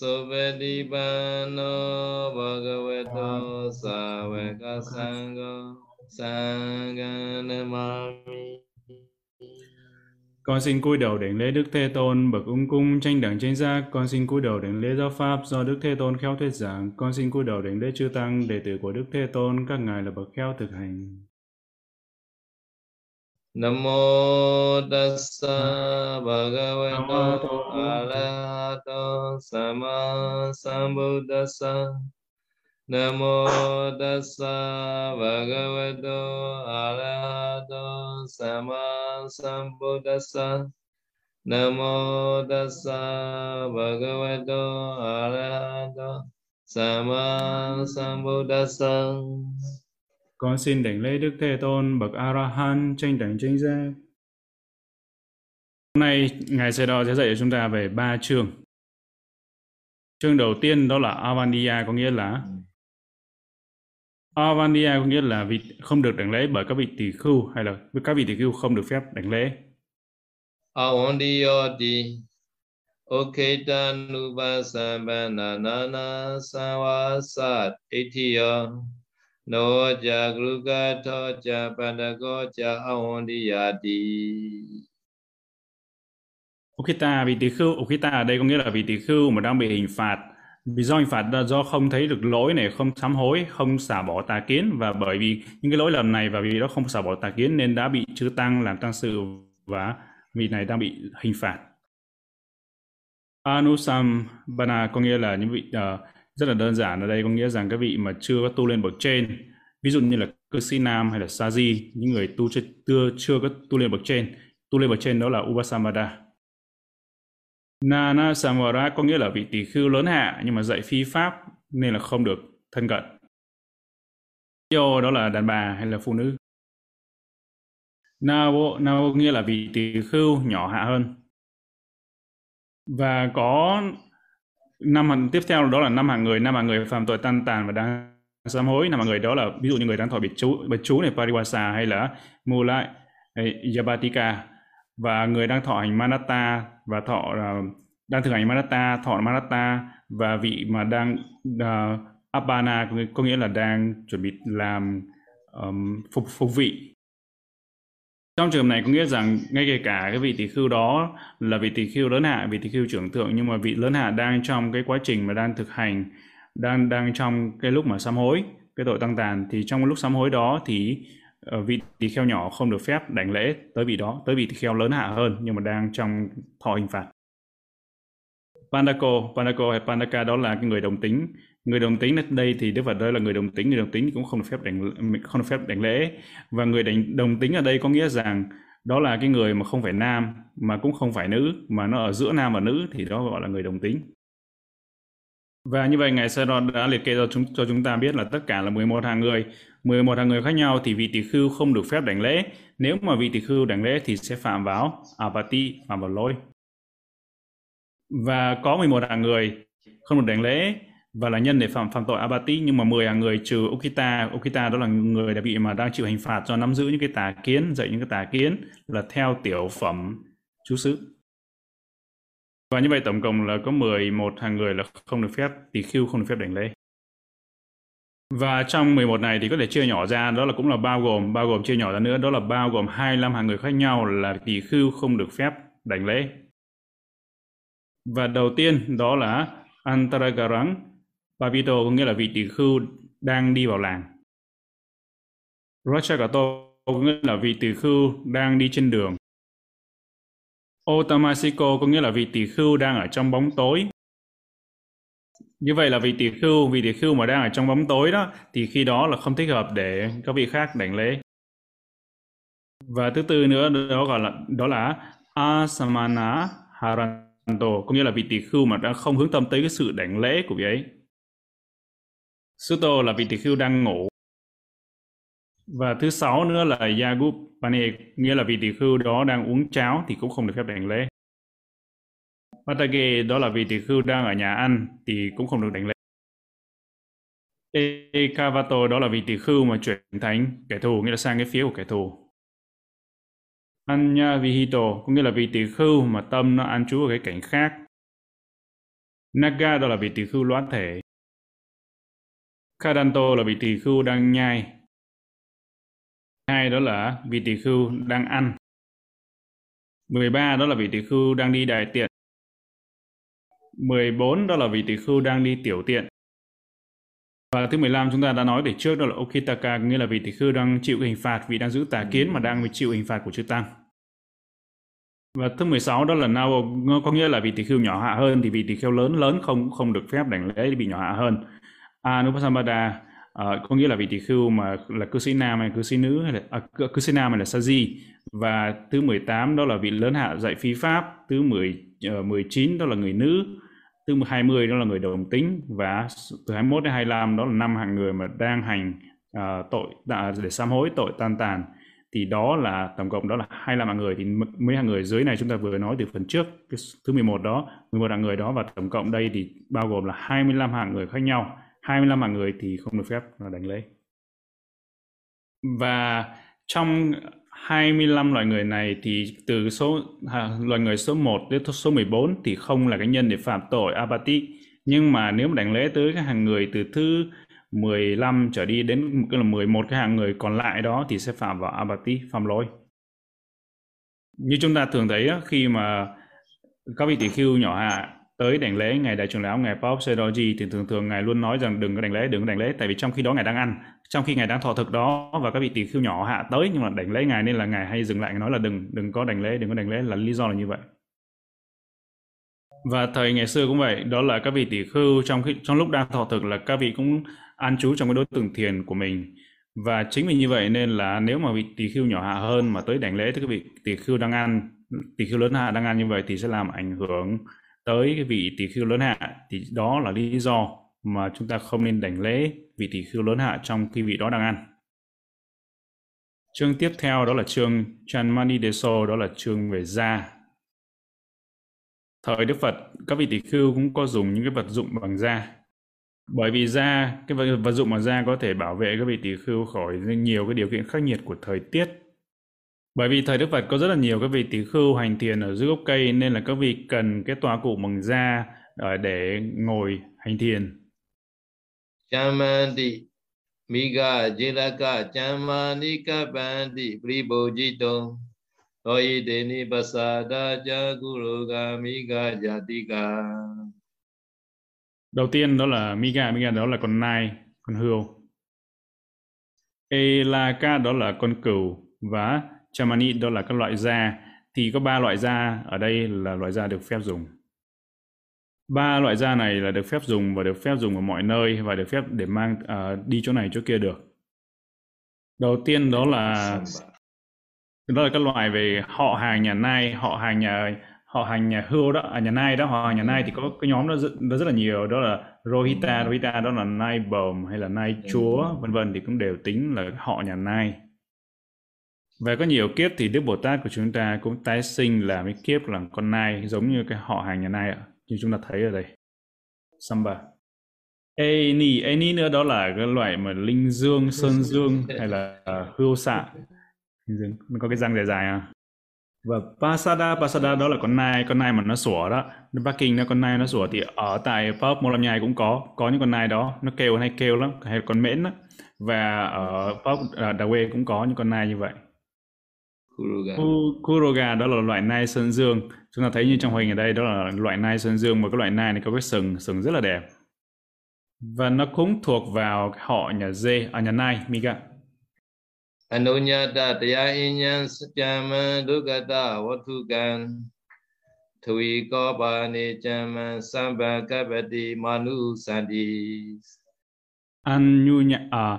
Sovedipano Bhagavato Saveka Sangha Sanganamami con xin cúi đầu đảnh lễ Đức Thế Tôn, bậc ung cung tranh đẳng tranh giác. Con xin cúi đầu đảnh lễ giáo pháp do Đức Thế Tôn khéo thuyết giảng. Con xin cúi đầu đảnh lễ chư tăng, đệ tử của Đức Thế Tôn. Các ngài là bậc khéo thực hành nam mô tassa bhagavato arahato sama sambuddhassa. Mô tassa bhagavato arahato sama sambuddhassa. Mô tassa bhagavato arahato sama sambuddhassa. Con xin đảnh lễ Đức Thế Tôn, bậc arahant tranh đảnh tranh giác. Hôm nay, Ngài sẽ Đo sẽ dạy cho chúng ta về ba chương. Chương đầu tiên đó là Avandiya, có nghĩa là Avandiya có nghĩa là vị không được đảnh lễ bởi các vị tỷ khưu hay là các vị tỷ khưu không được phép đảnh lễ. Avandiyoti Oketanupasambanana nana sawasat itiya tho pandago avandiyati Ukita vị tỳ khưu, Ukita ở đây có nghĩa là vị tỳ khưu mà đang bị hình phạt. Vì do hình phạt là do không thấy được lỗi này, không sám hối, không xả bỏ tà kiến và bởi vì những cái lỗi lầm này và vì đó không xả bỏ tà kiến nên đã bị chư tăng làm tăng sự và vị này đang bị hình phạt. Anusam Bana có nghĩa là những vị uh, rất là đơn giản ở đây có nghĩa rằng các vị mà chưa có tu lên bậc trên ví dụ như là cư sĩ nam hay là sa di những người tu chưa, chưa có tu lên bậc trên tu lên bậc trên đó là upasamada Nana Samvara có nghĩa là vị tỷ khưu lớn hạ nhưng mà dạy phi pháp nên là không được thân cận. Yo đó là đàn bà hay là phụ nữ. Navo, Navo nghĩa là vị tỷ khưu nhỏ hạ hơn. Và có năm hàng tiếp theo đó là năm hàng người, năm hàng người phạm tội tan tàn và đang sám hối, năm hàng người đó là ví dụ như người đang thọ biệt chú, biệt chú này Pariwasa hay là Mula Yabatika. Và người đang thọ hành Manatta và thọ uh, đang thực hành Manatta, thọ Manatta và vị mà đang uh, Abana có nghĩa là đang chuẩn bị làm um, phục phục vị trong trường hợp này có nghĩa rằng ngay kể cả cái vị tỷ khưu đó là vị tỷ khưu lớn hạ vị tỷ khưu trưởng thượng nhưng mà vị lớn hạ đang trong cái quá trình mà đang thực hành đang đang trong cái lúc mà sám hối cái tội tăng tàn thì trong lúc sám hối đó thì ờ, vị tỷ kheo nhỏ không được phép đảnh lễ tới vị đó tới vị tỷ kheo lớn hạ hơn nhưng mà đang trong thọ hình phạt Pandako, Pandako hay Pandaka đó là cái người đồng tính. Người đồng tính ở đây thì Đức Phật đây là người đồng tính, người đồng tính cũng không được phép đánh không được phép đánh lễ. Và người đánh, đồng tính ở đây có nghĩa rằng đó là cái người mà không phải nam mà cũng không phải nữ mà nó ở giữa nam và nữ thì đó gọi là người đồng tính. Và như vậy Ngài Sa đã liệt kê cho chúng, cho chúng ta biết là tất cả là 11 hàng người. 11 hàng người khác nhau thì vị tỷ khưu không được phép đánh lễ. Nếu mà vị tỷ khưu đánh lễ thì sẽ phạm vào apati, phạm vào lỗi và có 11 hàng người không được đánh lễ và là nhân để phạm phạm tội abati, nhưng mà 10 là người trừ okita. Okita đó là người đã bị mà đang chịu hình phạt do nắm giữ những cái tà kiến, dạy những cái tà kiến là theo tiểu phẩm chú xứ. Và như vậy tổng cộng là có 11 hàng người là không được phép, tỳ khưu không được phép đảnh lễ. Và trong 11 này thì có thể chia nhỏ ra, đó là cũng là bao gồm bao gồm chia nhỏ ra nữa, đó là bao gồm 25 hàng người khác nhau là tỳ khưu không được phép đảnh lễ. Và đầu tiên đó là Antaragarang Pavito có nghĩa là vị tỷ khưu đang đi vào làng. Rachagato có nghĩa là vị tỷ khưu đang đi trên đường. Otamasiko có nghĩa là vị tỷ khưu đang ở trong bóng tối. Như vậy là vị tỷ khưu, vị tỷ khưu mà đang ở trong bóng tối đó thì khi đó là không thích hợp để các vị khác đảnh lễ. Và thứ tư nữa đó gọi là đó là Asamana haranto có nghĩa là vị tỷ khưu mà đang không hướng tâm tới cái sự đảnh lễ của vị ấy. Suto là vị tỳ khưu đang ngủ. Và thứ sáu nữa là Yagupane, nghĩa là vị tỳ khưu đó đang uống cháo thì cũng không được phép đảnh lễ. Patage đó là vị tỳ khưu đang ở nhà ăn thì cũng không được đảnh lễ. Ekavato đó là vị tỳ khưu mà chuyển thành kẻ thù, nghĩa là sang cái phía của kẻ thù. Anya Vihito có nghĩa là vị tỳ khưu mà tâm nó an trú ở cái cảnh khác. Naga đó là vị tỳ khưu loát thể. Kadanto là vị tỳ khưu đang nhai. Hai đó là vị tỳ khưu đang ăn. 13 đó là vị tỳ khưu đang đi đại tiện. 14 đó là vị tỳ khưu đang đi tiểu tiện. Và thứ 15 chúng ta đã nói để trước đó là Okitaka nghĩa là vị tỳ khưu đang chịu hình phạt, vị đang giữ tà kiến mà đang chịu hình phạt của chư tăng. Và thứ 16 đó là Nao, có nghĩa là vị tỳ khưu nhỏ hạ hơn thì vị tỳ khưu lớn lớn không không được phép đảnh lễ bị nhỏ hạ hơn. À, Anupasambada uh, ờ, có nghĩa là vị tỳ khưu mà là cư sĩ nam hay cư sĩ nữ hay là à, cư sĩ nam hay là sa di. Và thứ 18 đó là vị lớn hạ dạy phi pháp thứ 10 uh, 19 đó là người nữ thứ 20 đó là người đồng tính và từ 21 đến 25 đó là năm hạng người mà đang hành uh, tội để sám hối tội tan tàn. Thì đó là tổng cộng đó là 25 hạng người. Thì mấy hạng người dưới này chúng ta vừa nói từ phần trước cái thứ 11 đó 11 hạng người đó. Và tổng cộng đây thì bao gồm là 25 hạng người khác nhau. 25 hạng người thì không được phép đánh lễ và trong 25 loại người này thì từ số à, loài người số 1 đến số 14 thì không là cái nhân để phạm tội apati nhưng mà nếu mà đánh lễ tới các hàng người từ thứ 15 trở đi đến cái là 11 cái hàng người còn lại đó thì sẽ phạm vào abati phạm lỗi. Như chúng ta thường thấy đó, khi mà các vị tỷ khưu nhỏ hạ tới đảnh lễ, ngày đại trưởng lão ngài Pop Sedoji thì thường thường ngài luôn nói rằng đừng có đảnh lễ, đừng có đảnh lễ, tại vì trong khi đó ngài đang ăn. Trong khi ngài đang thọ thực đó và các vị tỷ khưu nhỏ hạ tới, nhưng mà đảnh lễ ngài nên là ngài hay dừng lại nói là đừng đừng có đảnh lễ, đừng có đảnh lễ là lý do là như vậy. Và thời ngày xưa cũng vậy, đó là các vị tỷ khưu trong khi, trong lúc đang thọ thực là các vị cũng an trú trong cái đối tượng thiền của mình. Và chính vì như vậy nên là nếu mà vị tỷ khưu nhỏ hạ hơn mà tới đảnh lễ thì các vị tỷ khưu đang ăn tỷ khưu lớn hạ đang ăn như vậy thì sẽ làm ảnh hưởng tới cái vị tỷ khưu lớn hạ thì đó là lý do mà chúng ta không nên đảnh lễ vị tỷ khưu lớn hạ trong khi vị đó đang ăn. Chương tiếp theo đó là chương Chanmani Deso đó là chương về da. Thời Đức Phật các vị tỷ khưu cũng có dùng những cái vật dụng bằng da. Bởi vì da cái vật, vật dụng bằng da có thể bảo vệ các vị tỷ khưu khỏi nhiều cái điều kiện khắc nghiệt của thời tiết bởi vì thời Đức Phật có rất là nhiều các vị tỷ khưu hành thiền ở dưới gốc cây nên là các vị cần cái tòa cụ bằng da để ngồi hành thiền. Chamandi Miga Jilaka Chamanika Bandi Pribojito Toi Deni Basada Jaguruga Miga Jatika Đầu tiên đó là Miga, Miga đó là con nai, con hươu. Elaka đó là con cừu và Chamani đó là các loại da. Thì có ba loại da ở đây là loại da được phép dùng. Ba loại da này là được phép dùng và được phép dùng ở mọi nơi và được phép để mang uh, đi chỗ này chỗ kia được. Đầu tiên đó là đó là các loại về họ hàng nhà Nai, họ hàng nhà họ hàng nhà hưu đó, à, nhà Nai đó, họ hàng nhà Nai thì có cái nhóm đó rất, đó rất là nhiều, đó là Rohita, Rohita đó là Nai bồng hay là Nai chúa, vân vân thì cũng đều tính là họ nhà Nai. Và có nhiều kiếp thì Đức Bồ Tát của chúng ta cũng tái sinh là cái kiếp làm con nai giống như cái họ hàng nhà nai ạ. Như chúng ta thấy ở đây. Samba. Eni, Eni nữa đó là cái loại mà linh dương, sơn dương hay là uh, hưu xạ. Nó có cái răng dài dài à. Và Pasada, Pasada đó là con nai, con nai mà nó sủa đó. Bắc Kinh nó con nai nó sủa thì ở tại Pháp Mô Lam Nhai cũng có, có những con nai đó, nó kêu hay kêu lắm, hay con mễn đó. Và ở Pháp à, Đà Quê cũng có những con nai như vậy. Kuroga. Kuroga đó là loại nai sơn dương. Chúng ta thấy như trong hình ở đây đó là loại nai sơn dương, một cái loại nai này có cái sừng, sừng rất là đẹp. Và nó cũng thuộc vào họ nhà dê, à nhà nai, Miga. Anunyata taya inyan chama dukata watukan Thui ko pa ni chama samba kapati manu sandi. Anunya, à,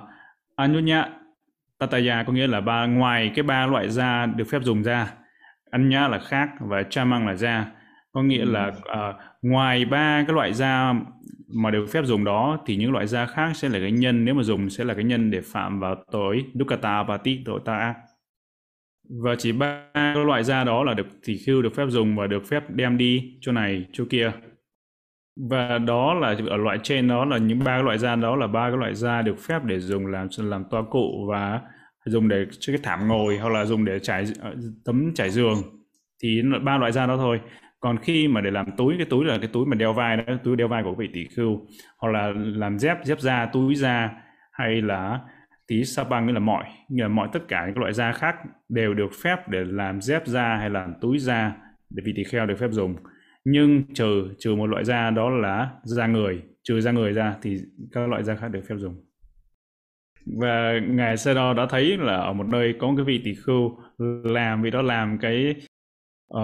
Anunya Tataya có nghĩa là ba ngoài cái ba loại da được phép dùng da. Anya là khác và chamang là da. Có nghĩa là uh, ngoài ba cái loại da mà được phép dùng đó thì những loại da khác sẽ là cái nhân nếu mà dùng sẽ là cái nhân để phạm vào tội dukkata apati tội ta ác và chỉ ba loại da đó là được tỷ khưu được phép dùng và được phép đem đi chỗ này chỗ kia và đó là, ở loại trên đó là những ba loại da đó là ba cái loại da được phép để dùng làm làm toa cụ và dùng để cho cái thảm ngồi hoặc là dùng để trải ờ, tấm trải giường. Thì ba loại da đó thôi. Còn khi mà để làm túi, cái túi là cái túi mà đeo vai đó, túi đeo vai của vị tỷ khưu, hoặc là làm dép dép da, túi da, hay là tí sa băng, nghĩa là mọi, nghĩa là mọi tất cả những loại da khác đều được phép để làm dép da hay làm túi da để vị tỷ kheo được phép dùng nhưng trừ trừ một loại da đó là da người trừ da người ra thì các loại da khác được phép dùng. Và ngài sơ Đo đã thấy là ở một nơi có một cái vị tỷ khưu làm vì đó làm cái uh,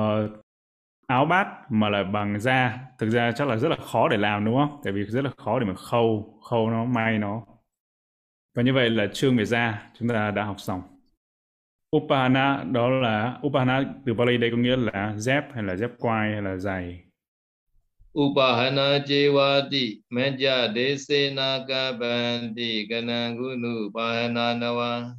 áo bát mà là bằng da. Thực ra chắc là rất là khó để làm đúng không? Tại vì rất là khó để mà khâu khâu nó may nó. Và như vậy là chương về da chúng ta đã học xong. Upahana đó là Upahana từ Bali đây có nghĩa là dép hay là dép quai hay là giày. Upahana jevati majja desena kabanti kanangunu upahana nawa.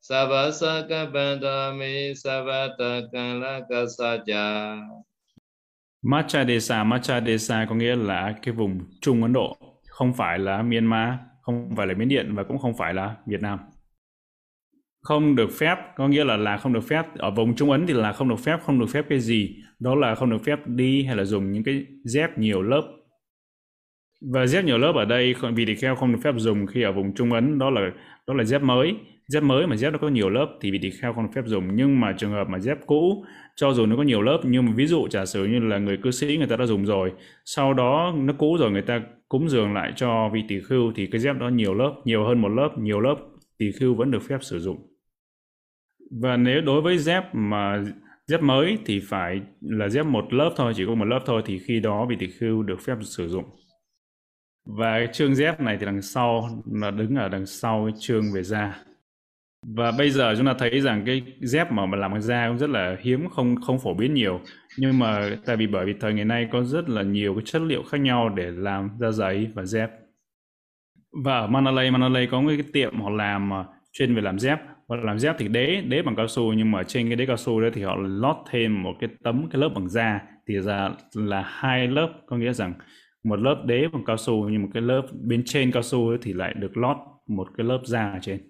Savasa kabandami savata kanlaka saja. Macha Desa, Macha Desa có nghĩa là cái vùng Trung Ấn Độ, không phải là Myanmar, không phải là Miến Điện và cũng không phải là Việt Nam. Không được phép có nghĩa là là không được phép ở vùng Trung Ấn thì là không được phép, không được phép cái gì? Đó là không được phép đi hay là dùng những cái dép nhiều lớp. Và dép nhiều lớp ở đây vì tỳ kheo không được phép dùng khi ở vùng Trung Ấn đó là đó là dép mới dép mới mà dép nó có nhiều lớp thì vị tỳ kheo không được phép dùng nhưng mà trường hợp mà dép cũ cho dù nó có nhiều lớp nhưng mà ví dụ giả sử như là người cư sĩ người ta đã dùng rồi sau đó nó cũ rồi người ta cúng dường lại cho vị tỳ khưu thì cái dép đó nhiều lớp nhiều hơn một lớp nhiều lớp tỳ khưu vẫn được phép sử dụng và nếu đối với dép mà, dép mới thì phải là dép một lớp thôi, chỉ có một lớp thôi thì khi đó vị tỷ khưu được phép sử dụng. Và chương dép này thì đằng sau là đứng ở đằng sau cái chương về da. Và bây giờ chúng ta thấy rằng cái dép mà làm bằng da cũng rất là hiếm, không không phổ biến nhiều. Nhưng mà tại vì bởi vì thời ngày nay có rất là nhiều cái chất liệu khác nhau để làm da giấy và dép. Và ở Manalay Manalay có cái tiệm họ làm ờ, chuyên về làm dép và làm dép thì đế đế bằng cao su nhưng mà trên cái đế cao su đó thì họ lót thêm một cái tấm cái lớp bằng da. Thì ra là hai lớp có nghĩa rằng một lớp đế bằng cao su nhưng một cái lớp bên trên cao su thì lại được lót một cái lớp da ở trên.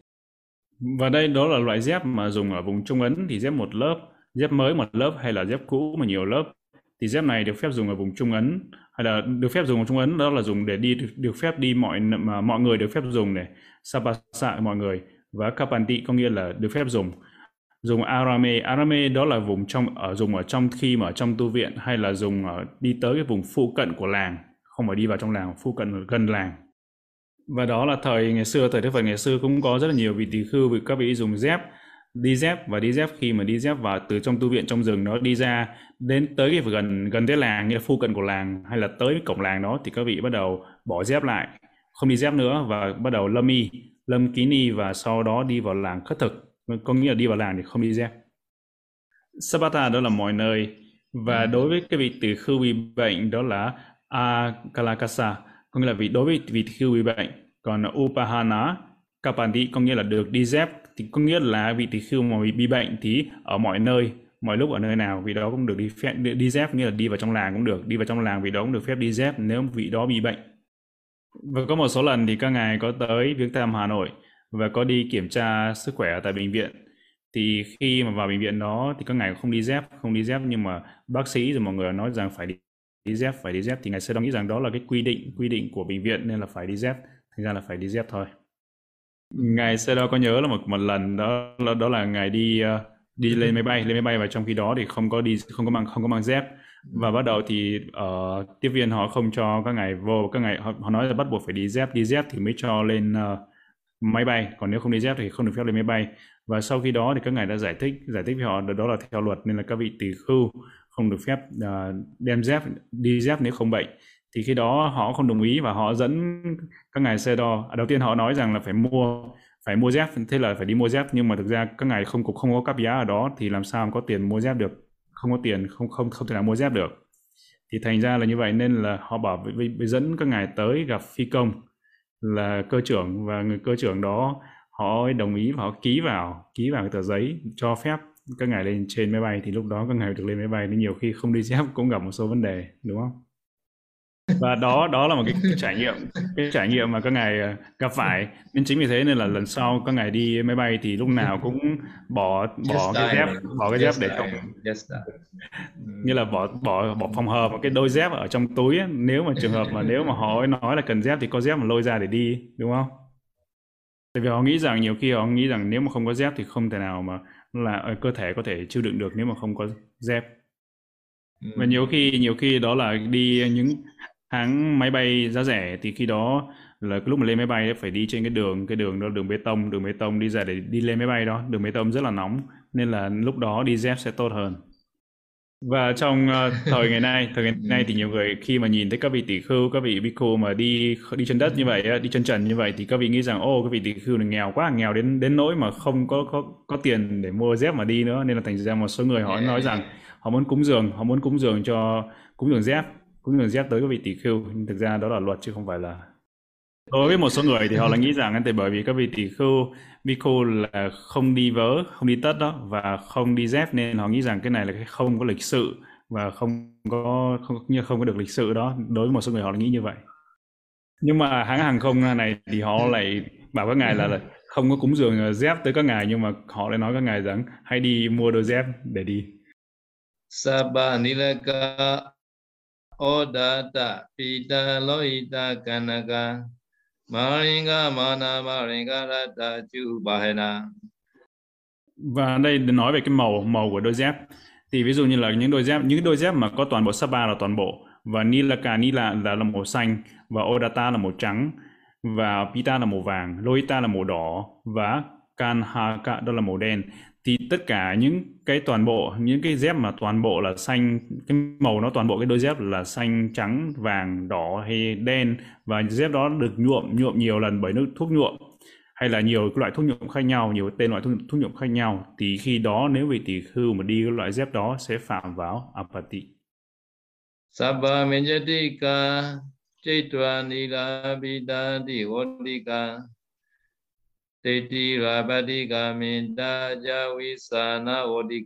Và đây đó là loại dép mà dùng ở vùng Trung Ấn. Thì dép một lớp, dép mới một lớp hay là dép cũ mà nhiều lớp. Thì dép này được phép dùng ở vùng Trung Ấn hay là được phép dùng ở Trung Ấn đó là dùng để đi được phép đi mọi mọi người được phép dùng này, sapasa mọi người và kapanti có nghĩa là được phép dùng. Dùng arame, arame đó là vùng trong ở dùng ở trong khi mà ở trong tu viện hay là dùng ở đi tới cái vùng phụ cận của làng, không phải đi vào trong làng, phụ cận gần làng. Và đó là thời ngày xưa thời đức phật ngày xưa cũng có rất là nhiều vị tỳ khưu vì các vị dùng dép đi dép và đi dép khi mà đi dép vào từ trong tu viện trong rừng nó đi ra đến tới cái gần gần tới làng như là phụ cận của làng hay là tới cổng làng đó thì các vị bắt đầu bỏ dép lại không đi dép nữa và bắt đầu lâm y lâm kín y và sau đó đi vào làng khất thực. Có nghĩa là đi vào làng thì không đi dép Sabata đó là mọi nơi. Và ừ. đối với cái vị tỳ khưu bị bệnh đó là Akalakasa có nghĩa là vị đối với vị khưu bị bệnh. Còn upahana kapandi có nghĩa là được đi dép thì có nghĩa là vị tỳ khưu mà bị, bị bệnh thì ở mọi nơi mọi lúc ở nơi nào vị đó cũng được đi phép đi dép nghĩa là đi vào trong làng cũng được đi vào trong làng vị đó cũng được phép đi dép nếu vị đó bị bệnh và có một số lần thì các ngài có tới Viếng Thăm Hà Nội và có đi kiểm tra sức khỏe tại bệnh viện. Thì khi mà vào bệnh viện đó thì các ngài không đi dép không đi dép nhưng mà bác sĩ rồi mọi người nói rằng phải đi đi dép phải đi dép. Thì ngài sẽ đồng nghĩ rằng đó là cái quy định quy định của bệnh viện nên là phải đi dép. Thành ra là phải đi dép thôi. Ngài sẽ đó có nhớ là một một lần đó đó, đó là ngài đi uh, đi lên máy bay lên máy bay và trong khi đó thì không có đi không có mang không có mang dép và bắt đầu thì uh, tiếp viên họ không cho các ngày vô các ngày họ, họ nói là bắt buộc phải đi dép đi dép thì mới cho lên uh, máy bay. Còn nếu không đi dép thì không được phép lên máy bay. Và sau khi đó thì các ngài đã giải thích giải thích với họ đó là theo luật nên là các vị tỳ khưu không được phép uh, đem dép đi dép nếu không bệnh. Thì khi đó họ không đồng ý và họ dẫn các ngài xe đo. À, đầu tiên họ nói rằng là phải mua phải mua dép thế là phải đi mua dép. Nhưng mà thực ra các ngài không không có cắp giá ở đó thì làm sao có tiền mua dép được? Không có tiền không không không thể nào mua dép được. Thì thành ra là như vậy nên là họ bảo với, với dẫn các ngài tới gặp phi công là cơ trưởng và người cơ trưởng đó họ đồng ý và họ ký vào ký vào cái tờ giấy cho phép các ngài lên trên máy bay. Thì lúc đó các ngài được lên máy bay nên nhiều khi không đi dép cũng gặp một số vấn đề đúng không? Và đó đó là một cái, cái trải nghiệm cái trải nghiệm mà các ngài ờ, gặp phải. Nên chính vì thế nên là lần sau các ngài đi máy bay thì lúc nào cũng bỏ bỏ cái dép bỏ cái dép để không như là bỏ bỏ bỏ phòng một cái đôi dép ở trong túi ấy. nếu mà trường hợp mà nếu mà họ nói là cần dép thì có dép mà lôi ra để đi đúng không? Tại vì họ nghĩ rằng nhiều khi họ nghĩ rằng nếu mà không có dép thì không thể nào mà là ờ, cơ thể có thể chịu đựng được nếu mà không có dép. Và nhiều khi nhiều khi đó là đi những hãng máy bay giá rẻ thì khi đó là lúc mà lên máy bay phải đi trên cái đường cái đường đó đường bê tông đường bê tông đi ra để đi lên máy bay đó. Đường bê tông rất là nóng nên là lúc đó đi dép sẽ tốt hơn. Và trong uh, thời ngày nay thời ngày nay thì nhiều người khi mà nhìn thấy các vị tỷ khưu các vị bhikkhu mà đi đi chân đất như vậy đi chân trần như vậy thì các vị nghĩ rằng ô các vị tỷ khưu này nghèo quá nghèo đến đến nỗi mà không có có có tiền để mua dép mà đi nữa. Nên là thành ra một số người họ nói rằng họ muốn cúng dường họ muốn cúng dường cho cúng dường dép cũng như dép tới các vị tỷ khưu nhưng thực ra đó là luật chứ không phải là đối với một số người thì họ là nghĩ rằng thì bởi vì các vị tỷ khưu bhikkhu là không đi vớ không đi tất đó và không đi dép nên họ nghĩ rằng cái này là cái không có lịch sự và không có không như không có được lịch sự đó. Đối với một số người họ là nghĩ như vậy. Nhưng mà hãng hàng không này thì họ lại bảo các ngài là, là không có cúng dường ờ, dép tới các ngài nhưng mà họ lại nói các ngài rằng hãy đi mua đôi dép để đi. Sabba pita loita kanaka mana rata. Và đây nói về cái màu màu của đôi dép. Thì ví dụ như là những đôi dép những đôi dép mà có toàn bộ sapa là toàn bộ và Nilaka Nila là, là màu xanh và Odata là màu trắng và Pita là màu vàng, Loita là màu đỏ và Kanhaka đó là màu đen thì tất cả những cái toàn bộ những cái dép mà toàn bộ là xanh cái màu nó toàn bộ cái đôi dép là xanh trắng vàng đỏ hay đen. Và dép đó được nhuộm nhuộm nhiều lần bởi nước thuốc nhuộm hay là nhiều loại thuốc nhuộm khác nhau nhiều tên loại thuốc, thuốc nhuộm khác nhau. Thì khi đó nếu vị tỷ khưu mà đi cái loại dép đó sẽ phạm vào apati Sabba Menjatika chaitva Nila Vidadi Vodika Tê ti ra ba đi ca ja vi sa na vô đi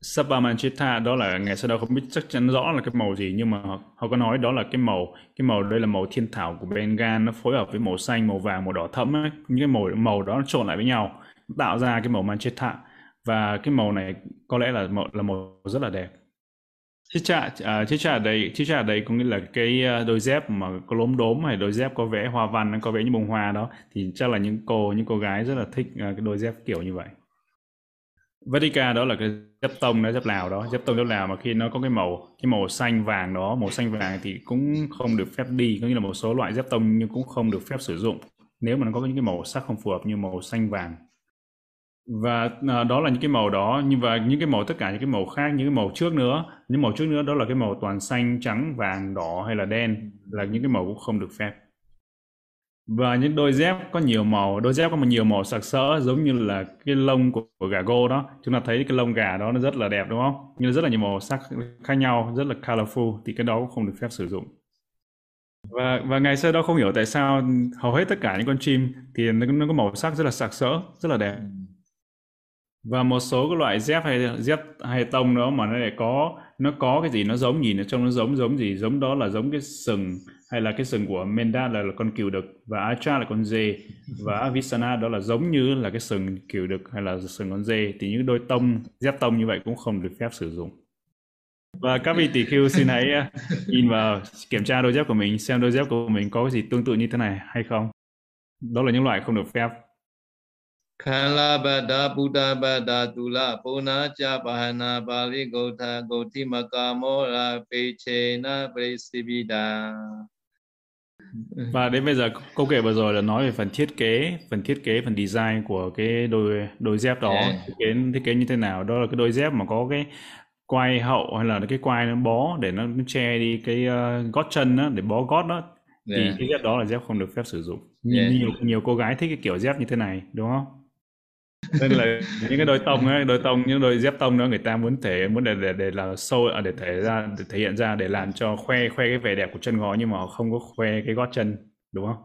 Sabamanchita đó là ngày sau đó không biết chắc chắn rõ là cái màu gì nhưng mà họ, có nói đó là cái màu cái màu đây là màu thiên thảo của Bengal nó phối hợp với màu xanh màu vàng màu đỏ thẫm ấy. những cái màu màu đó nó trộn lại với nhau tạo ra cái màu manchita. Và cái màu này có lẽ là màu là màu rất là đẹp. Chicha, à, chicha chạ đây, chicha chạ đây có nghĩa là cái à, đôi dép mà có lốm đốm hay đôi dép có vẽ hoa văn, có vẽ như bông hoa đó thì chắc là những cô, những cô gái rất là thích à, cái đôi dép kiểu như vậy. Vatica đó là cái dép tông đó, dép Lào đó, dép tông dép Lào mà khi nó có cái màu cái màu xanh vàng đó, màu xanh vàng thì cũng không được phép đi, có nghĩa là một số loại dép tông nhưng cũng không được phép sử dụng nếu mà nó có những cái màu sắc không phù hợp như màu xanh vàng và à, đó là những cái màu đó nhưng và những cái màu tất cả những cái màu khác những cái màu trước nữa. Những màu trước nữa đó là cái màu toàn xanh trắng vàng đỏ hay là đen là những cái màu cũng không được phép. Và những đôi dép có nhiều màu đôi dép có một nhiều màu sặc sỡ giống như là cái lông của, của gà gô đó. Chúng ta thấy cái lông gà đó nó rất là đẹp đúng không? Nhưng rất là nhiều màu sắc khác nhau rất là colorful thì cái đó cũng không được phép sử dụng. Và và ngày xưa đó không hiểu tại sao hầu hết tất cả những con chim thì nó, nó có màu sắc rất là sặc sỡ rất là đẹp và một số cái loại dép hay dép hay tông đó mà nó lại có nó có cái gì nó giống nhìn ở trong nó giống giống gì giống đó là giống cái sừng hay là cái sừng của Menda là, là con cừu đực và Acha là con dê và Avisana đó là giống như là cái sừng cừu đực hay là sừng con dê. Thì những đôi tông dép tông như vậy cũng không được phép sử dụng. Và các vị tỷ khưu xin hãy à, nhìn vào kiểm tra đôi dép của mình xem đôi dép của mình có cái gì tương tự như thế này hay không. Đó là những loại không được phép. ခန္လာဘဒ္ဒဗုဒ္ဓဘဒ္ဒတူလပုဏ္ဏကြပါဟနာပါဠိဂုဋ္ဌဂုဋ္ဌိမကာမောရာပေချေနပရိစိပိတာ Và đến bây giờ câu kể vừa rồi là nói về phần thiết kế, phần thiết kế, phần design của cái đôi đôi dép đó, yeah. thiết kế thiết kế như thế nào. Đó là cái đôi dép mà có cái quai hậu hay là cái quai nó bó để nó, nó che đi cái uh, gót chân đó, để bó gót đó. Thì yeah. cái dép đó là dép không được phép sử dụng. Yeah. Nhiều nhiều cô gái thích cái kiểu dép như thế này, đúng không? Nên là những cái đôi tông ấy đôi tông những đôi dép tông đó người ta muốn thể muốn để để để là sâu à, để thể ra để thể hiện ra để làm cho khoe khoe cái vẻ đẹp của chân ngó nhưng mà họ không có khoe cái gót chân đúng không?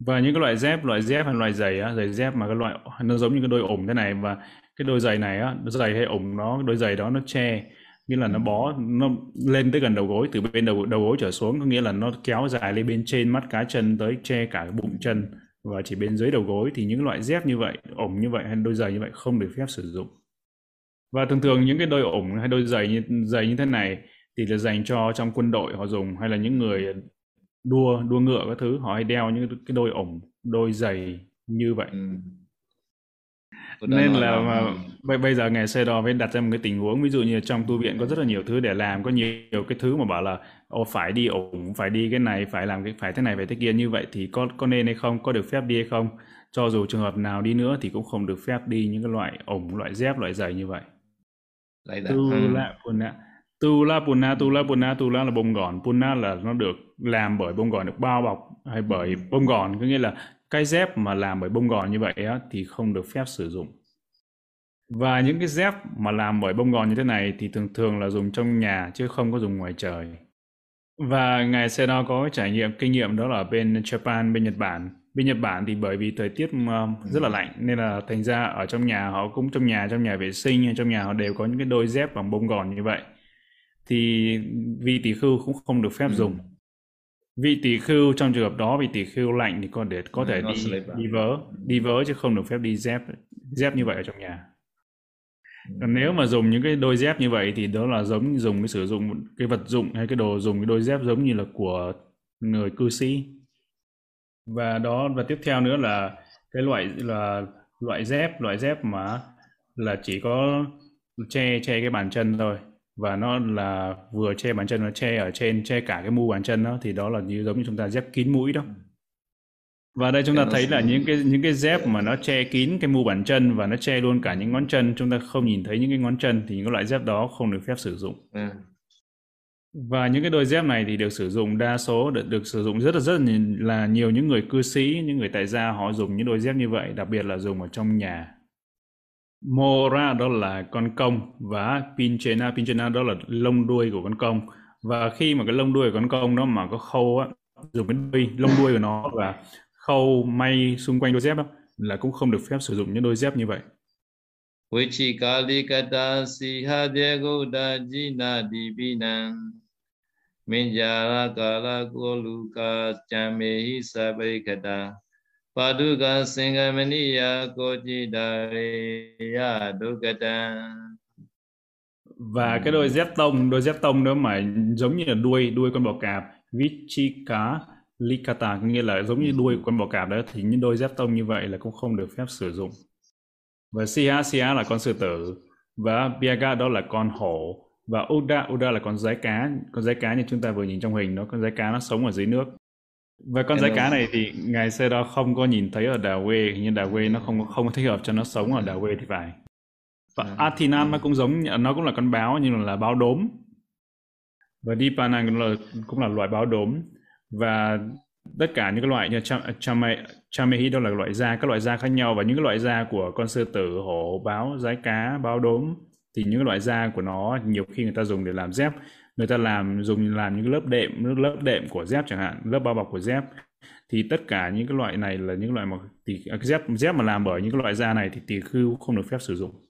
Và những cái loại dép loại dép hay loại giày á giày dép mà cái loại nó giống như cái đôi ủng thế này và cái đôi giày này á giày hay ủng nó đôi giày đó nó che nghĩa là nó bó nó lên tới gần đầu gối từ bên đầu đầu gối trở xuống có nghĩa là nó kéo dài lên bên trên mắt cá chân tới che cả cái bụng chân và chỉ bên dưới đầu gối thì những loại dép như vậy ủng như vậy hay đôi giày như vậy không được phép sử dụng. Và thường thường những cái đôi ủng hay đôi giày như giày như thế này thì là dành cho trong quân đội họ dùng hay là những người đua đua ngựa các thứ họ hay đeo những cái đôi ủng đôi giày như vậy. Ừ. Nên là mà bây bây giờ ngày xe đo phải đặt ra một cái tình huống ví dụ như trong tu viện có rất là nhiều thứ để làm có nhiều, nhiều cái thứ mà bảo là ô phải đi ủng phải đi cái này phải làm cái phải thế này phải thế kia. Như vậy thì có có nên hay không có được phép đi hay không? Cho dù trường hợp nào đi nữa thì cũng không được phép đi những cái loại ủng loại dép loại giày như vậy. Tu ừ. la punna tu la punna tu la punna tu la là bông gòn. Punna là nó được làm bởi bông gòn được bao bọc hay bởi bông gòn. Có nghĩa là cái dép mà làm bởi bông gòn như vậy á, thì không được phép sử dụng. Và những cái dép mà làm bởi bông gòn như thế này thì thường thường là dùng trong nhà chứ không có dùng ngoài trời và ngài Seno có trải nghiệm kinh nghiệm đó là bên Japan bên Nhật Bản. Bên Nhật Bản thì bởi vì thời tiết rất là lạnh nên là thành ra ở trong nhà họ cũng trong nhà trong nhà vệ sinh hay trong nhà họ đều có những cái đôi dép bằng bông gòn như vậy. Thì vị tỷ khưu cũng không được phép ừ. dùng. Vị tỷ khưu trong trường hợp đó vị tỷ khưu lạnh thì có để có thể đi đi vớ đi vớ chứ không được phép đi dép dép như vậy ở trong nhà còn nếu mà dùng những cái đôi dép như vậy thì đó là giống, dùng cái sử dụng cái vật dụng hay cái đồ dùng cái đôi dép giống như là của người cư sĩ. Và đó, và tiếp theo nữa là cái loại, là loại dép loại dép mà là chỉ có che che cái bàn chân thôi. Và nó là vừa che bàn chân nó che ở trên, che cả cái mu bàn chân đó, thì đó là như giống như chúng ta dép kín mũi đó và đây chúng ta thấy là những cái những cái dép mà nó che kín cái mu bàn chân và nó che luôn cả những ngón chân. Chúng ta không nhìn thấy những cái ngón chân thì những cái loại dép đó không được phép sử dụng. Ừ. và những cái đôi dép này thì được sử dụng đa số được, được sử dụng rất là rất là nhiều những người cư sĩ những người tại gia họ dùng những đôi dép như vậy đặc biệt là dùng ở trong nhà. Mora đó là con công và Pinchena. Pinchena đó là lông đuôi của con công. Và khi mà cái lông đuôi của con công đó mà có khâu á dùng cái đuôi lông đuôi của nó và khâu may xung quanh đôi dép đó là cũng không được phép sử dụng những đôi dép như vậy. Vichikalikata sihadyagoda jina dibina Minjara kala koluka chamehi sabekata Paduka Singamaniya Kojidaya Dukata. Và cái đôi dép tông đôi dép tông đó mà giống như là đuôi đuôi con bò cạp Vichika Likata nghĩa là giống như đuôi con bò cạp đó thì những đôi dép tông như vậy là cũng không được phép sử dụng. Và Siha Siha là con sư tử và Biaga đó là con hổ và Uda Uda là con rái cá. Con rái cá như chúng ta vừa nhìn trong hình đó con rái cá nó sống ở dưới nước. Và con rái cá này thì ngài Sê đó không có nhìn thấy ở đảo quê nhưng đảo quê nó không không thích hợp cho nó sống ở đảo quê thì phải. Và à. Athinan nó cũng giống nó cũng là con báo nhưng là báo đốm. Và Dipana cũng là cũng là loại báo đốm và tất cả những cái loại như chamay chamehi đó là loại da các loại da khác nhau. Và những cái loại da của con sư tử hổ báo rái cá báo đốm thì những cái loại da của nó nhiều khi người ta dùng để làm dép. Người ta làm dùng làm những lớp đệm lớp đệm của dép chẳng hạn lớp bao bọc của dép. Thì tất cả những cái loại này là những loại mà thì à, dép dép mà làm bởi những cái loại da này thì tỳ khưu không được phép sử dụng.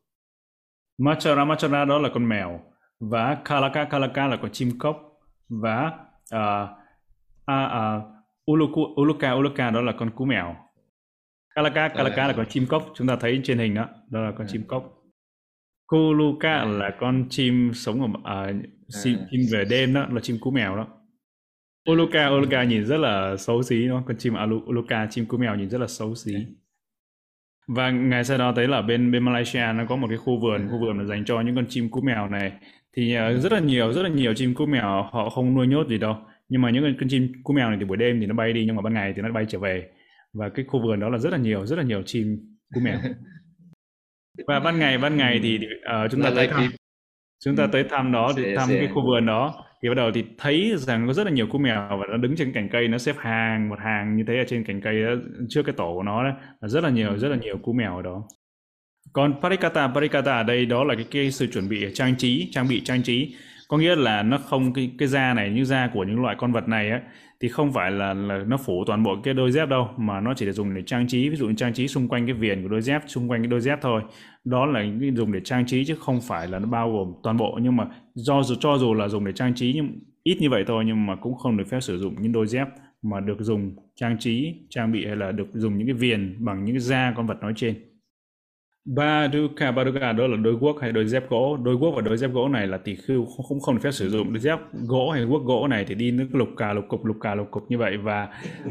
Machara machara đó là con mèo. Và kalaka kalaka là con chim cốc. Và uh, uh, uh, uluku uluka uluka đó là con cú mèo. Kalaka kalaka là con chim cốc chúng ta thấy trên hình đó đó là con chim cốc. Kuluka là con chim sống ở à, chim, à. chim về đêm đó là chim cú mèo đó. Uluka Uluka nhìn rất là xấu xí nó con chim Uluka chim cú mèo nhìn rất là xấu xí. Và ngày sau đó thấy là bên bên Malaysia nó có một cái khu vườn. Khu vườn là dành cho những con chim cú mèo này. Thì uh, rất là nhiều rất là nhiều chim cú mèo họ không nuôi nhốt gì đâu nhưng mà những con chim cú mèo này thì buổi đêm thì nó bay đi nhưng mà ban ngày thì nó bay trở về. Và cái khu vườn đó là rất là nhiều rất là nhiều chim cú mèo. Và ban ngày ban ngày thì uh, chúng ta tới thăm. Chúng ta tới thăm đó thì thăm cái khu vườn đó. Thì bắt đầu thì thấy rằng có rất là nhiều cú mèo và nó đứng trên cành cây nó xếp hàng một hàng như thế ở trên cành cây đó, trước cái tổ của nó đó, là rất là nhiều rất là nhiều cú mèo ở đó. Còn parikata parikata ở đây đó là cái, cái sự chuẩn bị trang trí trang bị trang trí có nghĩa là nó không cái, cái da này như da của những loại con vật này á thì không phải là, là nó phủ toàn bộ cái đôi dép đâu mà nó chỉ để dùng để trang trí ví dụ như trang trí xung quanh cái viền của đôi dép xung quanh cái đôi dép thôi. Đó là dùng để trang trí chứ không phải là nó bao gồm toàn bộ. Nhưng mà do dù cho dù là dùng để trang trí nhưng ít như vậy thôi nhưng mà cũng không được phép sử dụng những đôi dép mà được dùng trang trí trang bị hay là được dùng những cái viền bằng những cái da con vật nói trên. Baduka Baduka đó là đôi guốc hay đôi dép gỗ. Đôi guốc và đôi dép gỗ này là tỷ khưu không không, không được phép sử dụng. Đôi dép gỗ hay guốc gỗ này thì đi nước lục cà lục cục lục cà lục cục như vậy. Và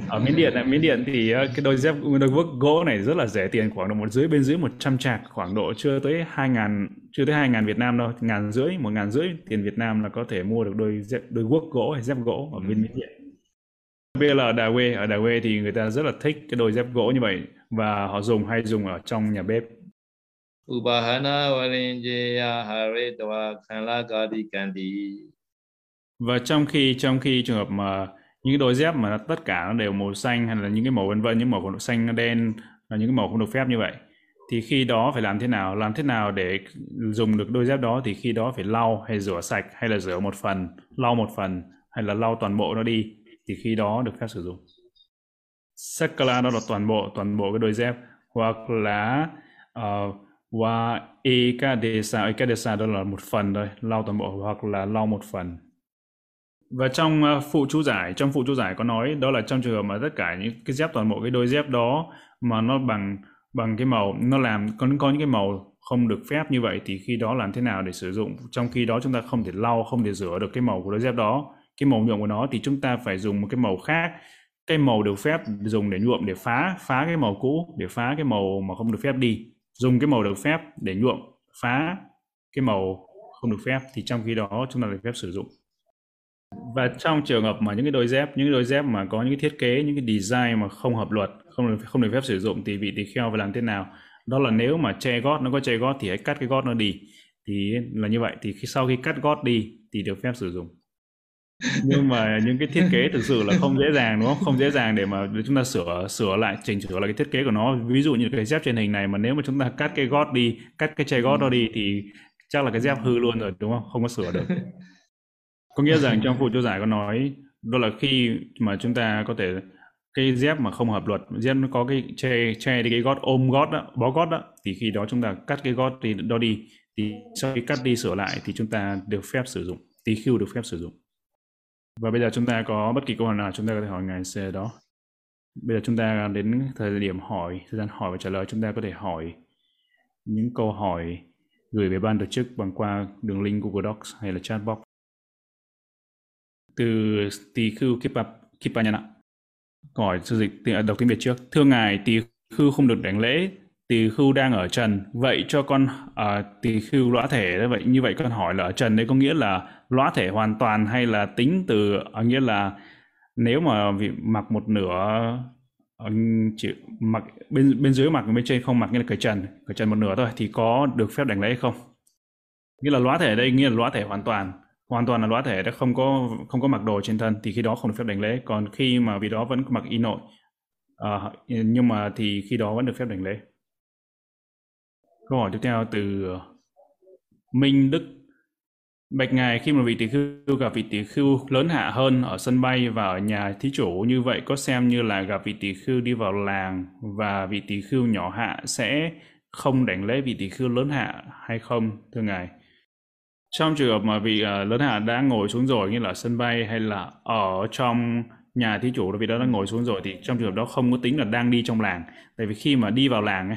ở miến điện miến điện thì ờ, cái đôi dép đôi guốc gỗ này rất là rẻ tiền khoảng độ một dưới bên dưới 100 trạc. Khoảng độ chưa tới hai ngàn chưa tới hai ngàn Việt Nam đâu ngàn rưỡi một ngàn rưỡi tiền Việt Nam là có thể mua được đôi dép đôi guốc gỗ hay dép gỗ ở bên miến điện. Bây giờ là ở Đà Quê. Ở Đà Quê thì người ta rất là thích cái đôi dép gỗ như vậy và họ dùng hay dùng ở trong nhà bếp. Upahana và trong khi trong khi trường hợp mà những cái đôi dép mà nó, tất cả nó đều màu xanh hay là những cái màu vân vân những màu màu xanh đen là những cái màu không được phép như vậy thì khi đó phải làm thế nào? Làm thế nào để dùng được đôi dép đó? Thì khi đó phải lau hay rửa sạch hay là rửa một phần lau một phần hay là lau toàn bộ nó đi thì khi đó được phép sử dụng. Sakala đó là toàn bộ toàn bộ cái đôi dép hoặc là uh, và ekadesa ekadesa đó là một phần thôi, lau toàn bộ hoặc là lau một phần. Và trong ờ, phụ chú giải, trong phụ chú giải có nói, đó là trong trường hợp mà tất cả những cái dép, toàn bộ cái đôi dép đó mà nó bằng bằng cái màu, nó làm, có có những cái màu không được phép như vậy thì khi đó làm thế nào để sử dụng? Trong khi đó chúng ta không thể lau, không thể rửa được cái màu của đôi dép đó, cái màu nhuộm của nó thì chúng ta phải dùng một cái màu khác. Cái màu được phép dùng để nhuộm, để phá phá cái màu cũ, để phá cái màu mà không được phép đi dùng cái màu được phép để nhuộm, phá cái màu không được phép thì trong khi đó chúng ta được phép sử dụng. Và trong trường hợp mà những cái đôi dép, những cái đôi dép mà có những cái thiết kế, những cái design mà không hợp luật, không được không được phép sử dụng thì vị tỳ kheo phải làm thế nào? Đó là nếu mà che gót, nó có che gót thì hãy cắt cái gót nó đi. Thì là như vậy. Thì khi, sau khi cắt gót đi thì được phép sử dụng nhưng mà những cái thiết kế thực sự là không dễ dàng, đúng không? Không dễ dàng để mà chúng ta sửa sửa lại, chỉnh sửa lại cái thiết kế của nó. Ví dụ như cái dép trên hình này mà nếu mà chúng ta cắt cái gót đi, cắt cái chai gót đó đi thì chắc là cái dép hư luôn rồi, đúng không? Không có sửa được. Có nghĩa rằng trong phụ chú giải có nói, đó là khi mà chúng ta có thể, cái dép mà không hợp luật, dép nó có cái che che đi cái gót, ôm gót đó, bó gót đó, thì khi đó chúng ta cắt cái gót đi, đó đi. Thì sau khi cắt đi sửa lại thì chúng ta được phép sử dụng, tí khiu được phép sử dụng và bây giờ chúng ta có bất kỳ câu hỏi nào chúng ta có thể hỏi ngài C đó. Bây giờ chúng ta đến thời điểm hỏi, thời gian hỏi và trả lời chúng ta có thể hỏi những câu hỏi gửi về ban tổ chức bằng qua đường link Google Docs hay là chat box. Từ tỳ khưu Kipanyana. Câu hỏi sư dịch đọc tiếng Việt trước. Thưa ngài, tỳ khưu không được đánh lễ tỳ khưu đang ở trần. Vậy cho con à, tỳ khưu lõa thể vậy như vậy con hỏi là ở trần đấy có nghĩa là lõa thể hoàn toàn hay là tính từ có nghĩa là nếu mà vị mặc một nửa à, chỉ mặc bên bên dưới mặc bên trên không mặc nghĩa là cởi trần cởi trần một nửa thôi thì có được phép đảnh lễ không? Nghĩa là lõa thể đây nghĩa là lõa thể hoàn toàn. Hoàn toàn là lõa thể đã không có không có mặc đồ trên thân thì khi đó không được phép đảnh lễ. Còn khi mà vì đó vẫn mặc y nội uh, nhưng mà thì khi đó vẫn được phép đảnh lễ. Câu hỏi tiếp theo từ ờ, Minh Đức. Bạch Ngài khi mà vị tỷ khưu gặp vị tỷ khưu lớn hạ hơn ở sân bay và ở nhà thí chủ như vậy có xem như là gặp vị tỷ khưu đi vào làng và vị tỷ khưu nhỏ hạ sẽ không đánh lễ vị tỷ khưu lớn hạ hay không thưa Ngài? Trong trường hợp mà vị uh, lớn hạ đã ngồi xuống rồi như là sân bay hay là ở trong nhà thí chủ vì đó đã ngồi xuống rồi thì trong trường hợp đó không có tính là đang đi trong làng. Tại vì khi mà đi vào làng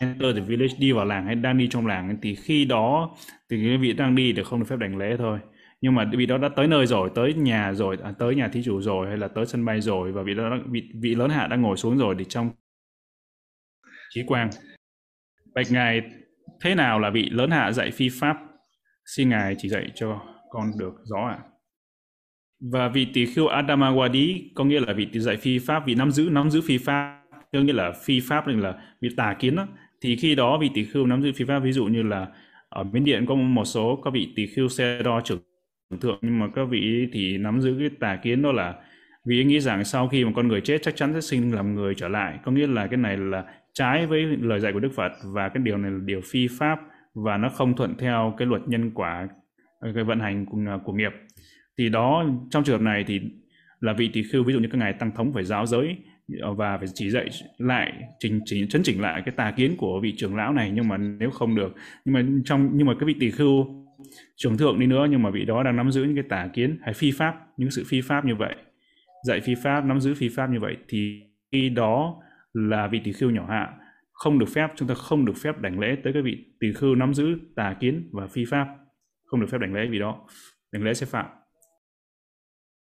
enter the village đi vào làng hay đang đi trong làng thì khi đó thì cái vị đang đi thì không được phép đảnh lễ thôi. Nhưng mà vị đó đã tới nơi rồi tới nhà rồi à, tới nhà thí chủ rồi hay là tới sân bay rồi và vị đó vị, vị lớn hạ đã ngồi xuống rồi thì trong trí quang. Bạch ngài thế nào là vị lớn hạ dạy phi pháp? Xin ngài chỉ dạy cho con được rõ ạ. à? Và vị tỷ khưu Adamawadi có nghĩa là vị tỷ dạy phi pháp vị nắm giữ nắm giữ phi pháp có nghĩa là phi pháp là vị tà kiến đó. Thì khi đó vị tỷ khưu nắm giữ phi pháp ví dụ như là ở bên điện có một số các vị tỷ khưu xe đo trưởng thượng nhưng mà các vị thì nắm giữ cái tà kiến đó là vì nghĩ rằng sau khi mà con người chết chắc chắn sẽ sinh làm người trở lại. Có nghĩa là cái này là trái với lời dạy của Đức Phật và cái điều này là điều phi pháp và nó không thuận theo cái luật nhân quả cái vận hành của, của nghiệp thì đó, trong trường hợp này thì là vị tỳ khưu, ví dụ như các ngài tăng thống phải giáo giới ờ, và phải chỉ dạy lại, chỉnh chỉnh, chấn chỉnh lại cái tà kiến của vị trưởng lão này. Nhưng mà nếu không được, nhưng mà trong, nhưng mà cái vị tỳ khưu, trưởng thượng đi nữa, nhưng mà vị đó đang nắm giữ những cái tà kiến hay phi pháp, những sự phi pháp như vậy, dạy phi pháp, nắm giữ phi pháp như vậy, thì khi đó là vị tỳ khưu nhỏ hạ. Không được phép, chúng ta không được phép đảnh lễ tới cái vị tỳ khưu nắm giữ tà kiến và phi pháp. Không được phép đảnh lễ vì đó. Đảnh lễ sẽ phạm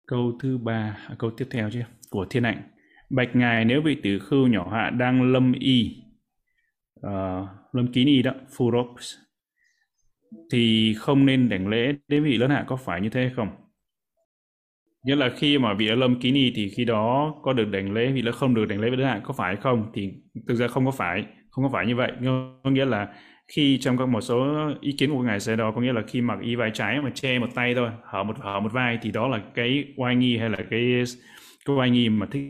câu thứ ba à, câu tiếp theo chứ của thiên hạnh bạch ngài nếu vị tử khưu nhỏ hạ đang lâm y uh, lâm kín y đó furops thì không nên đảnh lễ đến vị lớn hạ có phải như thế không? Nghĩa là khi mà vị lâm kín y thì khi đó có được đảnh lễ vị lớn không được đảnh lễ với lớn hạ có phải không? Thì thực ra không có phải không có phải như vậy. Có nghĩa là khi trong các một số ý kiến của ngài sẽ đó, có nghĩa là khi mặc y vai trái mà che một tay thôi, hở một hở một vai thì đó là cái oai nghi hay là cái cái oai nghi mà thích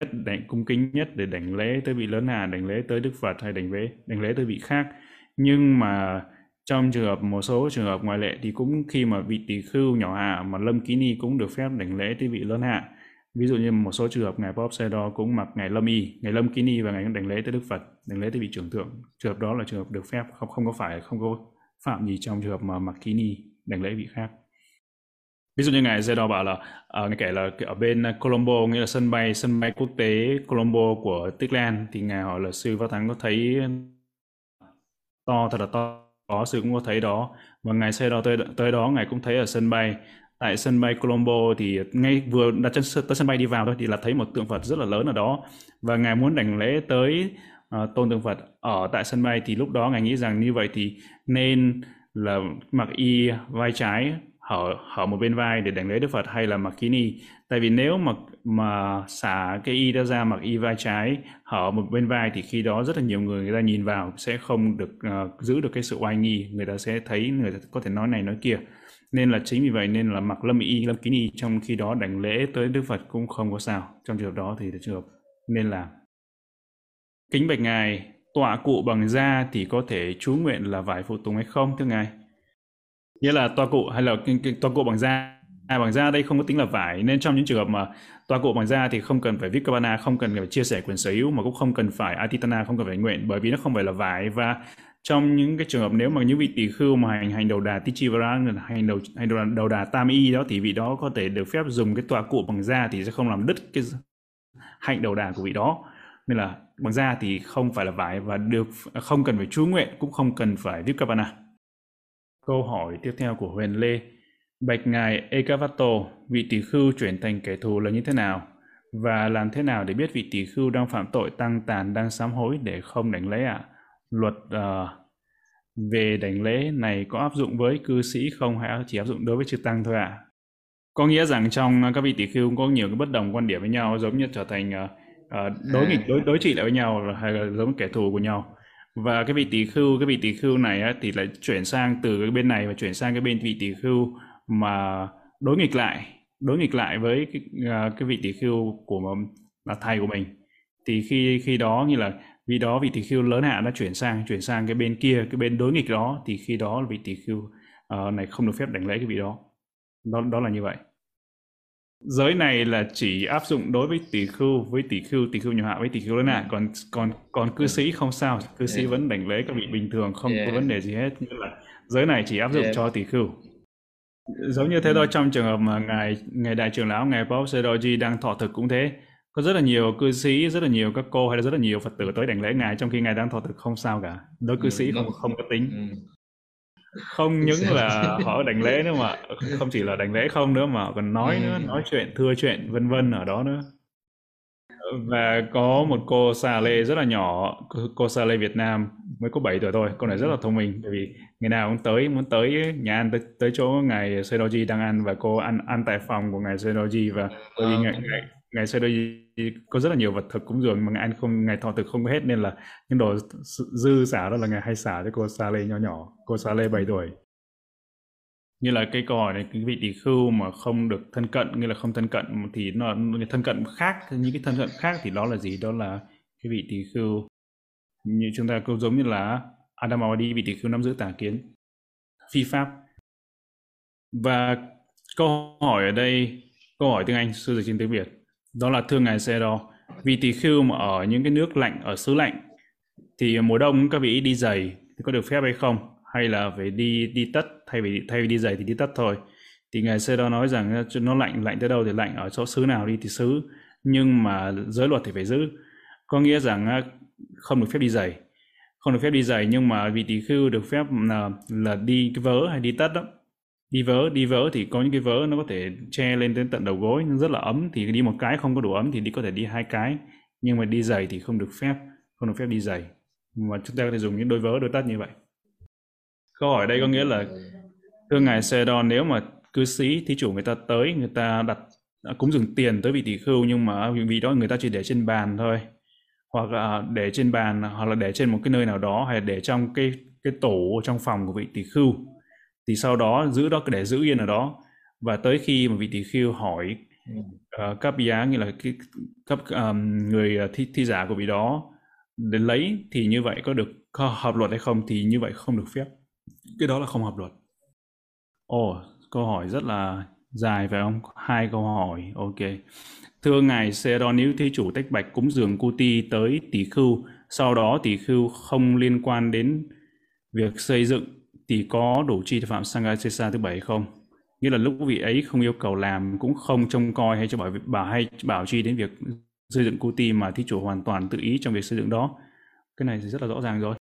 nhất đảnh cung kính nhất để đảnh lễ tới vị lớn hạ đảnh lễ tới đức phật hay đảnh lễ đảnh lễ tới vị khác. Nhưng mà trong trường hợp, một số trường hợp ngoại lệ thì cũng khi mà vị tỳ khưu nhỏ hạ mà lâm ký ni cũng được phép đảnh lễ tới vị lớn hạ ví dụ như một số trường hợp ngài Bob Sedo cũng mặc ngài lâm y ngài lâm Kini và ngài đánh lễ tới đức phật. Đánh lễ tới vị trưởng thượng. Trường hợp đó là trường hợp được phép không không có phải không có phạm gì trong trường hợp mà mặc kini đánh lễ vị khác. Ví dụ như ngài Zedo bảo là uh, ngài kể là ở bên Colombo nghĩa là sân bay sân bay quốc tế Colombo của Tích Lan thì ngài hỏi là sư phát Thắng có thấy to thật là to có sư cũng có thấy đó. Và ngài xe đó tới tới đó ngài cũng thấy ở sân bay tại sân bay Colombo thì ngay vừa đặt chân tới sân bay đi vào thôi thì là thấy một tượng Phật rất là lớn ở đó. Và ngài muốn đảnh lễ tới uh, tôn tượng Phật ở tại sân bay thì lúc đó ngài nghĩ rằng như vậy thì nên là mặc y vai trái hở hở một bên vai để đảnh lễ Đức Phật hay là mặc kini tại vì nếu mà mà xả cái y đó ra mặc y vai trái hở một bên vai thì khi đó rất là nhiều người người ta nhìn vào sẽ không được uh, giữ được cái sự oai nghi. Người ta sẽ thấy người ta có thể nói này nói kia nên là chính vì vậy nên là mặc lâm y lâm kín y trong khi đó đảnh lễ tới Đức Phật cũng không có sao. Trong trường hợp đó thì trường hợp nên là kính bạch ngài tọa cụ bằng da thì có thể chú nguyện là vải phụ tùng hay không thưa ngài? Nghĩa là tọa cụ hay là cái, cái cụ bằng da à, bằng da đây không có tính là vải. Nên trong những trường hợp mà tọa cụ bằng da thì không cần phải viết kabana không cần phải chia sẻ quyền sở hữu mà cũng không cần phải atitana không cần phải nguyện bởi vì nó không phải là vải. Và trong những cái trường hợp nếu mà những vị tỷ khưu mà hành hành đầu đà tichivara hành đầu hành đầu, đầu đà tam y đó thì vị đó có thể được phép dùng cái tòa cụ bằng da thì sẽ không làm đứt cái hạnh đầu đà của vị đó nên là bằng da thì không phải là vải và được không cần phải chú nguyện cũng không cần phải viết kabana Câu hỏi tiếp theo của Huyền Lê. Bạch Ngài Ekavato, vị tỷ khưu chuyển thành kẻ thù là như thế nào? Và làm thế nào để biết vị tỷ khưu đang phạm tội tăng tàn, đang sám hối để không đánh lấy ạ? À? Luật uh, về đánh lễ này có áp dụng với cư sĩ không hay chỉ áp dụng đối với chư tăng thôi ạ? À? Có nghĩa rằng trong các vị tỷ khưu có nhiều cái bất đồng quan điểm với nhau giống như trở thành uh, uh, đối nghịch đối đối trị lại với nhau hay là giống kẻ thù của nhau và cái vị tỷ khưu cái vị tỷ khưu này á, thì lại chuyển sang từ cái bên này và chuyển sang cái bên vị tỷ khưu mà đối nghịch lại đối nghịch lại với cái, uh, cái vị tỷ khưu của là thầy của mình thì khi khi đó như là vì đó vị tỷ khưu lớn hạ đã chuyển sang chuyển sang cái bên kia cái bên đối nghịch đó thì khi đó vị tỷ khưu uh, này không được phép đánh lễ cái vị đó đó đó là như vậy giới này là chỉ áp dụng đối với tỷ khưu với tỷ khưu tỷ khưu nhỏ hạ với tỷ khưu lớn hạ còn còn còn cư sĩ không sao cư sĩ yeah. vẫn đảnh lễ các vị bình thường không yeah. có vấn đề gì hết như là giới này chỉ áp dụng yeah. cho tỷ khưu giống như thế ừ. thôi trong trường hợp mà ngài ngài đại trưởng lão ngài Paul Sedoji đang thọ thực cũng thế có rất là nhiều cư sĩ rất là nhiều các cô hay là rất là nhiều phật tử tới đảnh lễ ngài trong khi ngài đang thọ thực không sao cả. Đối cư ừ, sĩ không không có tính. Ừ. Không những là họ đảnh lễ nữa mà không chỉ là đảnh lễ không nữa mà còn nói nữa nói chuyện thưa chuyện vân vân ở đó nữa. Và có một cô Sa Lê rất là nhỏ cô Sa Lê Việt Nam mới có 7 tuổi thôi cô này rất là thông minh bởi vì ngày nào cũng tới muốn tới nhà ăn tới, tới chỗ ngài Sedoji đang ăn và cô ăn ăn tại phòng của ngài Sedoji và bởi vì ngài, ngài, ngày xưa đây có rất là nhiều vật thực cúng dường mà ngài ăn không, ngài thọ thực không có hết, nên là những đồ dư xả đó là ngài hay xả cho cô Sa Lê nhỏ nhỏ, cô Sa Lê 7 tuổi. Như là cái câu hỏi này, cái vị tỷ khưu mà không được thân cận như là không thân cận thì nó thân cận khác, những cái thân cận khác thì đó là gì? Đó là cái vị tỷ khưu. Như chúng ta cũng giống như là Adam Adamawadi vị tỷ khưu nắm giữ tà kiến, phi pháp. Và câu hỏi ở đây, câu hỏi tiếng Anh sư dịch trên tiếng Việt đó là thưa ngài Zero. Vì tỳ khưu mà ở những cái nước lạnh ở xứ lạnh thì mùa đông các vị đi giày thì có được phép hay không? Hay là phải đi đi tất? Thay vì thay vì đi giày thì đi tất thôi? Thì ngài Zero nói rằng ờ, nó lạnh lạnh tới đâu thì lạnh ở chỗ xứ nào đi thì xứ nhưng mà giới luật thì phải giữ. Có nghĩa rằng ờ, không được phép đi giày. Không được phép đi giày nhưng mà vị tỳ khưu được phép là, là đi cái vớ hay đi tất đó đi vớ đi vớ thì có những cái vớ nó có thể che lên đến tận đầu gối nhưng rất là ấm. Thì đi một cái không có đủ ấm thì đi có thể đi hai cái. Nhưng mà đi giày thì không được phép, không được phép đi giày. Mà chúng ta có thể dùng những đôi vớ, đôi tất như vậy. Câu hỏi đây có nghĩa là, thưa ngài Sedon nếu mà cư sĩ, thí chủ người ta tới, người ta đặt à, cúng dường tiền tới vị tỷ khưu nhưng mà vị đó người ta chỉ để trên bàn thôi, hoặc là để trên bàn, hoặc là để trên một cái nơi nào đó, hay là để trong cái cái tủ trong phòng của vị tỷ khưu thì sau đó giữ đó để giữ yên ở đó. Và tới khi mà vị tỷ khưu hỏi uh, cấp giá như là cái cấp um, người ờ, thi, thi giả của vị đó đến lấy thì như vậy có được có hợp luật hay không thì như vậy không được phép. Cái đó là không hợp luật. Ồ oh, câu hỏi rất là dài phải không? Hai câu hỏi ok. Thưa ngài Sero nếu thí chủ tách bạch cúng dường Kuti tới tỷ khưu. Sau đó tỷ khưu không liên quan đến việc xây dựng thì có đủ chi phạm Sanghasesa thứ bảy không? Nghĩa là lúc vị ấy không yêu cầu làm, cũng không trông coi hay cho bảo bảo hay bảo chi đến việc xây dựng Kuti mà thí chủ hoàn toàn tự ý trong việc xây dựng đó. Cái này thì rất là rõ ràng rồi.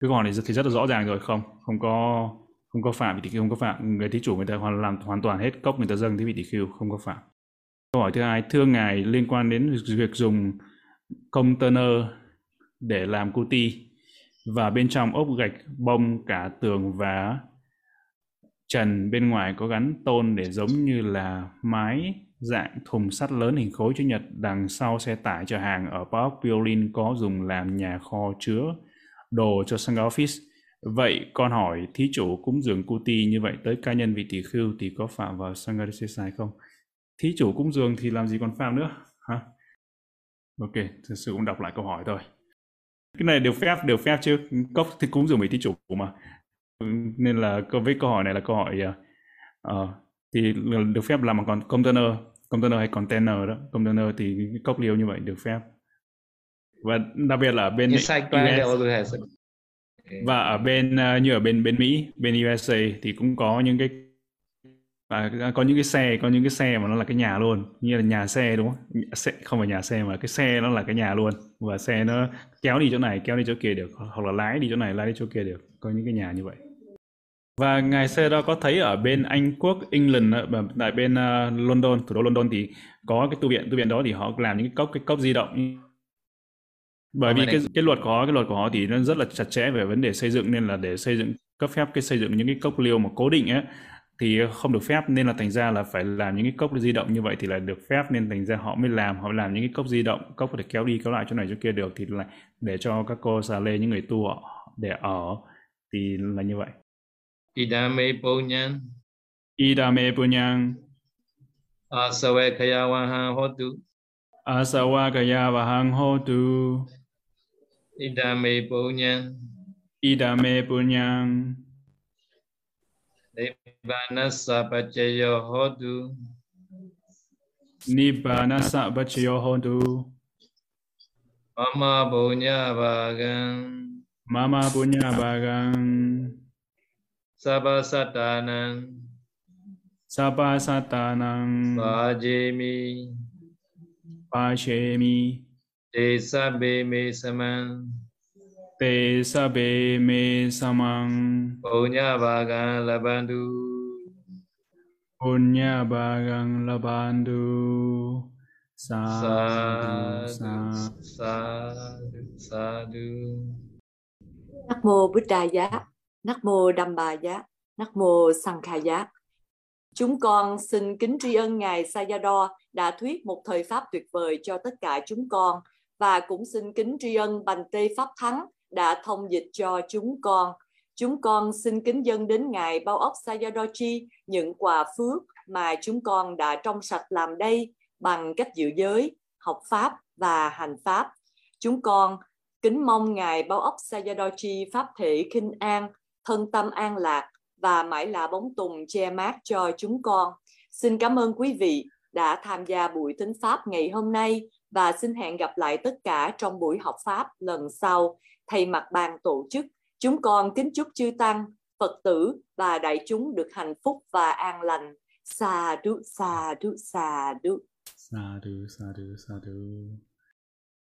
Cái còn này thì rất là rõ ràng rồi, không? Không có không có phạm thì không có phạm người thí chủ người ta hoàn làm hoàn toàn hết cốc người ta dâng thế vị tỷ khưu không có phạm câu hỏi thứ hai, thưa ngài, liên quan đến việc dùng container để làm kuti và bên trong ốp gạch bông cả tường và trần bên ngoài có gắn tôn để giống như là mái dạng thùng sắt lớn hình khối chữ nhật đằng sau xe tải chở hàng ở Park Violin có dùng làm nhà kho chứa đồ cho sang Office. Vậy con hỏi thí chủ cúng dường Kuti như vậy tới cá nhân vị tỷ khưu thì có phạm vào Sangha sai không? Thí chủ cúng dường thì làm gì còn phạm nữa? Hả? Ok, thực sự cũng đọc lại câu hỏi thôi cái này đều phép đều phép chứ. Cốc thì cúng dường mấy thí chủ mà. Nên là với câu hỏi này là câu hỏi uh, thì được phép làm bằng container container hay container đó. Container thì cốc liêu như vậy được phép. Và đặc biệt là ở bên US, và ở bên uh, như ở bên bên Mỹ bên USA thì cũng có những cái và có những cái xe có những cái xe mà nó là cái nhà luôn. Như là nhà xe đúng không? Xe, không phải nhà xe mà cái xe nó là cái nhà luôn. Và xe nó kéo đi chỗ này kéo đi chỗ kia được. Hoặc là lái đi chỗ này lái đi chỗ kia được. Có những cái nhà như vậy. Và ngài xe đó có thấy ở bên Anh Quốc, England, tại bên uh, London, thủ đô London thì có cái tu viện, tu viện đó thì họ làm những cái cốc cái cốc di động. Bởi vì cái cái luật của họ, cái luật của họ thì nó rất là chặt chẽ về vấn đề xây dựng nên là để xây dựng cấp phép cái xây dựng những cái cốc liêu mà cố định ấy thì không được phép nên là thành ra là phải làm những cái cốc di động như vậy thì là được phép nên thành ra họ mới làm họ làm những cái cốc di động cốc có thể kéo đi kéo lại chỗ này chỗ kia được thì là để cho các cô xà lê những người tu họ để ở thì là như vậy. Idame punyan idame punyan asawe kaya wahang hotu asawa kaya wahang hotu idame punyan idame punyan Nibbanasa pacayo hotu. Nibbanasa pacayo hotu. Mama punya bagang. Mama punya bagang. Sabha satanang. Sabha satanang. Pajemi. Pajemi. Desa beme samang. Te sabe me samang Punya bagang labandu Punya bagang labandu. Sadhu Sadhu Sadhu Sadhu Nắc mô Bích Đà Giá Nắc mô Đầm Bà Giá Nắc mô Sang Kha Giá. Chúng con xin kính tri ân Ngài Sayadaw đã thuyết một thời Pháp tuyệt vời cho tất cả chúng con và cũng xin kính tri ân Bành Tê Pháp Thắng đã thông dịch cho chúng con. Chúng con xin kính dâng đến Ngài Bao ốc Sayadochi những quà phước mà chúng con đã trong sạch làm đây bằng cách giữ giới, học Pháp và hành Pháp. Chúng con kính mong Ngài Bao ốc Sayadaw Pháp thể kinh an, thân tâm an lạc và mãi là bóng tùng che mát cho chúng con. Xin cảm ơn quý vị đã tham gia buổi tính Pháp ngày hôm nay và xin hẹn gặp lại tất cả trong buổi học Pháp lần sau. Thay mặt ban tổ chức, chúng con kính chúc chư Tăng, Phật tử và đại chúng được hạnh phúc và an lành. Sa đu, sa đu, sa đu. Sa đu, sa đu, sa đu.